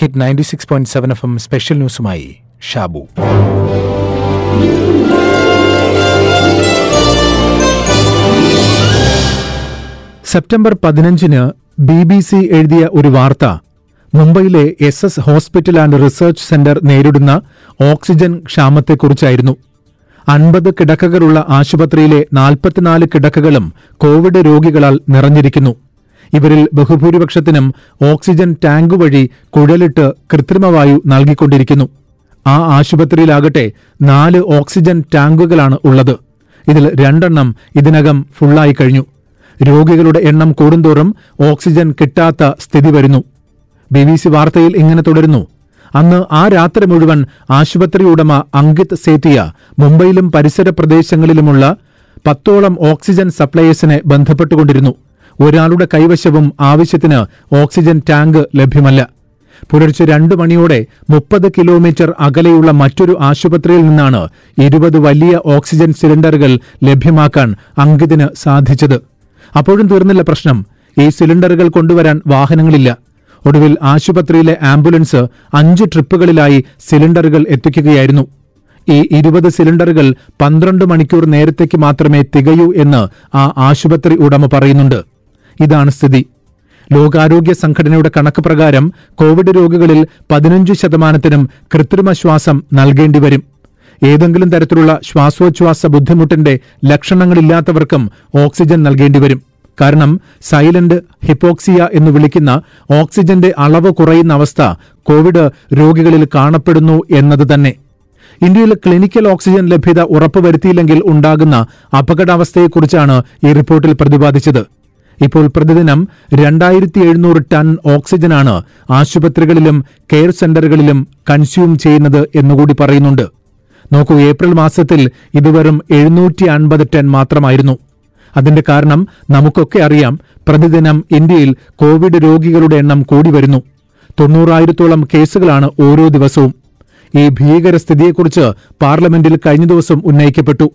Hit ninety six point seven F M special ന്യൂസുമായി Shabu September പതിനഞ്ചിന് B B C എഴുതിയ ഒരു വാർത്ത മുംബൈയിലെ S S hospital and research centre നേരിടുന്ന ഓക്സിജൻ ക്ഷാമത്തെക്കുറിച്ചായിരുന്നു. അൻപത് കിടക്കകളുള്ള ആശുപത്രിയിലെ നാൽപ്പത്തിനാല് കിടക്കകളും കോവിഡ് രോഗികളാൽ നിറഞ്ഞിരിക്കുന്നു. ഇവരിൽ ബഹുഭൂരിപക്ഷത്തിനും ഓക്സിജൻ ടാങ്ക് വഴി കുഴലിട്ട് കൃത്രിമവായു നൽകിക്കൊണ്ടിരിക്കുന്നു. ആ ആശുപത്രിയിലാകട്ടെ നാല് ഓക്സിജൻ ടാങ്കുകളാണ് ഉള്ളത്. ഇതിൽ രണ്ടെണ്ണം ഇതിനകം ഫുള്ളായി കഴിഞ്ഞു. രോഗികളുടെ എണ്ണം കൂടുന്തോറും ഓക്സിജൻ കിട്ടാത്ത സ്ഥിതി വരുന്നു. ബി ബി സി വാർത്തയിൽ ഇങ്ങനെ തുടരുന്നു. അന്ന് ആ രാത്രി മുഴുവൻ ആശുപത്രി ഉടമ അങ്കിത് സേത്തിയ മുംബൈയിലും പരിസര പ്രദേശങ്ങളിലുമുള്ള പത്തോളം ഓക്സിജൻ സപ്ലയേഴ്സിനെ ബന്ധപ്പെട്ടുകൊണ്ടിരുന്നു. ഒരാളുടെ കൈവശവും ആവശ്യത്തിന് ഓക്സിജൻ ടാങ്ക് ലഭ്യമല്ല. പുലർച്ചെ രണ്ടു മണിയോടെ മുപ്പത് കിലോമീറ്റർ അകലെയുള്ള മറ്റൊരു ആശുപത്രിയിൽ നിന്നാണ് ഇരുപത് വലിയ ഓക്സിജൻ സിലിണ്ടറുകൾ ലഭ്യമാക്കാൻ അങ്കിതിന് സാധിച്ചത്. അപ്പോഴും തീർന്നില്ല പ്രശ്നം. ഈ സിലിണ്ടറുകൾ കൊണ്ടുവരാൻ വാഹനങ്ങളില്ല. ഒടുവിൽ ആശുപത്രിയിലെ ആംബുലൻസ് അഞ്ച് ട്രിപ്പുകളിലായി സിലിണ്ടറുകൾ എത്തിക്കുകയായിരുന്നു. ഈ ഇരുപത് സിലിണ്ടറുകൾ പന്ത്രണ്ട് മണിക്കൂർ നേരത്തേക്ക് മാത്രമേ തികയൂ എന്ന് ആ ആശുപത്രി ഉടമ പറയുന്നുണ്ട്. ഇതാണ് സ്ഥിതി. ലോകാരോഗ്യ സംഘടനയുടെ കണക്ക് പ്രകാരം കോവിഡ് രോഗികളിൽ പതിനഞ്ച് ശതമാനത്തിനും കൃത്രിമ ശ്വാസം നൽകേണ്ടി വരും. ഏതെങ്കിലും തരത്തിലുള്ള ശ്വാസോച്ഛ്വാസ ബുദ്ധിമുട്ടിന്റെ ലക്ഷണങ്ങളില്ലാത്തവർക്കും ഓക്സിജൻ നൽകേണ്ടി വരും. കാരണം സൈലന്റ് ഹിപ്പോക്സിയ എന്ന് വിളിക്കുന്ന ഓക്സിജന്റെ അളവ് കുറയുന്ന അവസ്ഥ കോവിഡ് രോഗികളിൽ കാണപ്പെടുന്നു എന്നത് തന്നെ. ഇന്ത്യയിൽ ക്ലിനിക്കൽ ഓക്സിജൻ ലഭ്യത ഉറപ്പുവരുത്തിയില്ലെങ്കിൽ ഉണ്ടാകുന്ന അപകടാവസ്ഥയെക്കുറിച്ചാണ് ഈ റിപ്പോർട്ടിൽ പ്രതിപാദിച്ചത്. ഇപ്പോൾ പ്രതിദിനം രണ്ടായിരത്തി എഴുന്നൂറ് ടൺ ഓക്സിജനാണ് ആശുപത്രികളിലും കെയർ സെന്ററുകളിലും കൺസ്യൂം ചെയ്യുന്നത് എന്നുകൂടി പറയുന്നുണ്ട്. നോക്കൂ ഏപ്രിൽ മാസത്തിൽ ഇത് വെറും എഴുന്നൂറ്റി അൻപത് ടൺ മാത്രമായിരുന്നു. അതിന്റെ കാരണം നമുക്കൊക്കെ അറിയാം പ്രതിദിനം ഇന്ത്യയിൽ കോവിഡ് രോഗികളുടെ എണ്ണം കൂടി വരുന്നു. തൊണ്ണൂറായിരത്തോളം കേസുകളാണ് ഓരോ ദിവസവും. ഈ ഭീകരസ്ഥിതിയെക്കുറിച്ച് പാർലമെന്റിൽ കഴിഞ്ഞ ദിവസം ഉന്നയിക്കപ്പെട്ടു.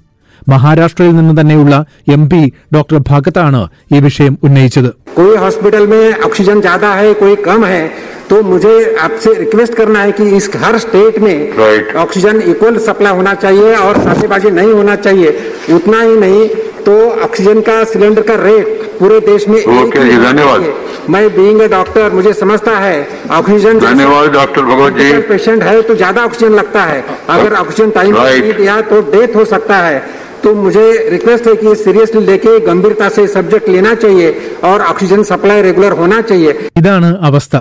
മഹാരാഷ്ട്രയിൽ നിന്ന് തന്നെയുള്ള എം പി ഡോക്ടർ ഭഗതാണ് ഈ വിഷയം ഉന്നയിച്ചത് कोई हॉस्पिटल में ऑक्सीजन ज्यादा है कोई कम है तो मुझे आपसे रिक्वेस्ट करना है कि इस हर स्टेट में Right. ऑक्सीजन इक्वल सप्लाई होना चाहिए और साथेबाजी नहीं होना चाहिए उतना ही नहीं तो ऑक्सीजन का सिलेंडर का रेट पूरे देश में एक ओके ही जी, होना धन्यवाद। चाहिए। मैं बीइंग ए डॉक्टर मुझे समझता है ऑक्सीजन धन्यवाद डॉक्टर भगवत जी पेशेंट है तो ज्यादा ऑक्सीजन लगता है अगर ऑक्सीजन टाइम पर Right. नहीं दिया तो डेथ हो सकता है तो मुझे रिक्वेस्ट है कि सीरियसली लेके गंभीरता से सब्जेक्ट लेना चाहिए और ऑक्सीजन सप्लाई रेगुलर होना चाहिए ഇതാണ് അവസ്ഥ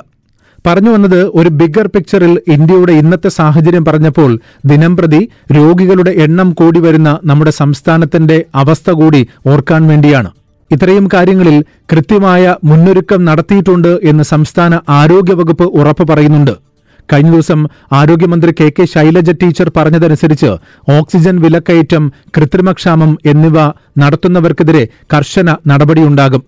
പറഞ്ഞു വന്നത് ഒരു ബിഗർ പിക്ചറിൽ ഇന്ത്യയുടെ ഇന്നത്തെ സാഹചര്യം പറഞ്ഞപ്പോൾ ദിനംപ്രതി രോഗികളുടെ എണ്ണം കൂടി വരുന്ന നമ്മുടെ സംസ്ഥാനത്തിന്റെ അവസ്ഥ കൂടി ഓർക്കാൻ വേണ്ടിയാണ് ഇത്രയും കാര്യങ്ങളിൽ കൃത്യമായ മുന്നൊരുക്കം നടത്തിയിട്ടുണ്ട് എന്ന് സംസ്ഥാന ആരോഗ്യവകുപ്പ് ഉറപ്പ് പറയുന്നുണ്ട് കഴിഞ്ഞ ദിവസം ആരോഗ്യമന്ത്രി കെ കെ ശൈലജ ടീച്ചർ പറഞ്ഞതനുസരിച്ച് ഓക്സിജൻ വിലക്കയറ്റം കൃത്രിമക്ഷാമം എന്നിവ നടത്തുന്നവർക്കെതിരെ കർശന നടപടിയുണ്ടാകും.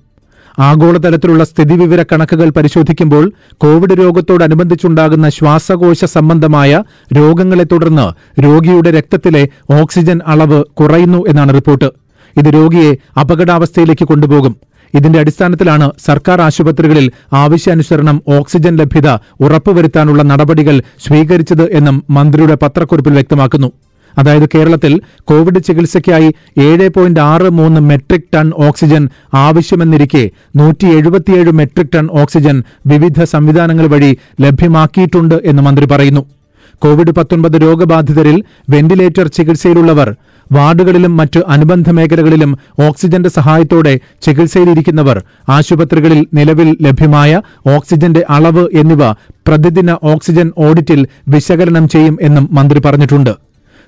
ആഗോളതലത്തിലുള്ള സ്ഥിതിവിവര കണക്കുകൾ പരിശോധിക്കുമ്പോൾ കോവിഡ് രോഗത്തോടനുബന്ധിച്ചുണ്ടാകുന്ന ശ്വാസകോശ സംബന്ധമായ രോഗങ്ങളെ തുടർന്ന് രോഗിയുടെ രക്തത്തിലെ ഓക്സിജൻ അളവ് കുറയുന്നു എന്നാണ് റിപ്പോർട്ട്. ഇത് രോഗിയെ അപകടാവസ്ഥയിലേക്ക് കൊണ്ടുപോകും. ഇതിന്റെ അടിസ്ഥാനത്തിലാണ് സർക്കാർ ആശുപത്രികളിൽ ആവശ്യാനുസരണം ഓക്സിജൻ ലഭ്യത ഉറപ്പുവരുത്താനുള്ള നടപടികൾ സ്വീകരിച്ചത് എന്നും മന്ത്രിയുടെ പത്രക്കുറിപ്പിൽ വ്യക്തമാക്കുന്നു. അതായത് കേരളത്തിൽ കോവിഡ് ചികിത്സയ്ക്കായി ഏഴ് പോയിന്റ് ആറ് മൂന്ന് മെട്രിക് ടൺ ഓക്സിജൻ ആവശ്യമെന്നിരിക്കെ നൂറ്റി എഴുപത്തിയേഴ് മെട്രിക് ടൺ ഓക്സിജൻ വിവിധ സംവിധാനങ്ങൾ വഴി ലഭ്യമാക്കിയിട്ടുണ്ട് എന്ന് മന്ത്രി പറയുന്നു. കോവിഡ് പത്തൊൻപത് രോഗബാധിതരിൽ വെന്റിലേറ്റർ ചികിത്സയിലുള്ളവർ വാർഡുകളിലും മറ്റ് അനുബന്ധ മേഖലകളിലും ഓക്സിജന്റെ സഹായത്തോടെ ചികിത്സയിലിരിക്കുന്നവർ ആശുപത്രികളിൽ നിലവിൽ ലഭ്യമായ ഓക്സിജന്റെ അളവ് എന്നിവ പ്രതിദിന ഓക്സിജൻ ഓഡിറ്റിൽ വിശകലനം ചെയ്യും എന്നും മന്ത്രി പറഞ്ഞിട്ടുണ്ട്.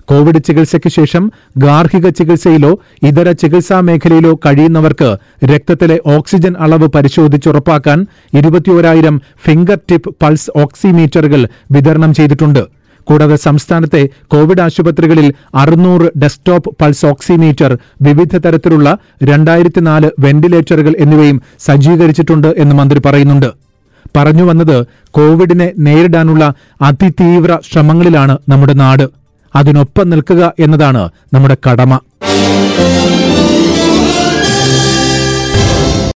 കോവിഡ് ചികിത്സയ്ക്ക് ശേഷം ഗാർഹിക ചികിത്സയിലോ ഇതര ചികിത്സാ മേഖലയിലോ കഴിയുന്നവർക്ക് രക്തത്തിലെ ഓക്സിജൻ അളവ് പരിശോധിച്ചുറപ്പാക്കാൻ ഇരുപത്തിയോരായിരം ഫിംഗർ ടിപ്പ് പൾസ് ഓക്സിമീറ്ററുകൾ വിതരണം ചെയ്തിട്ടുണ്ട്. കൂടാതെ സംസ്ഥാനത്തെ കോവിഡ് ആശുപത്രികളിൽ അറുന്നൂറ് ഡെസ്ക്ടോപ്പ് പൾസ് ഓക്സിമീറ്റർ വിവിധ തരത്തിലുള്ള രണ്ടായിരത്തി നാല് വെന്റിലേറ്ററുകൾ എന്നിവയും സജ്ജീകരിച്ചിട്ടുണ്ട് എന്ന് മന്ത്രി പറയുന്നുണ്ട്. പറഞ്ഞു വന്നത് കോവിഡിനെ നേരിടാനുള്ള അതിതീവ്ര ശ്രമങ്ങളിലാണ് നമ്മുടെ നാട്. അതിനൊപ്പം നിൽക്കുക എന്നതാണ് നമ്മുടെ കടമ.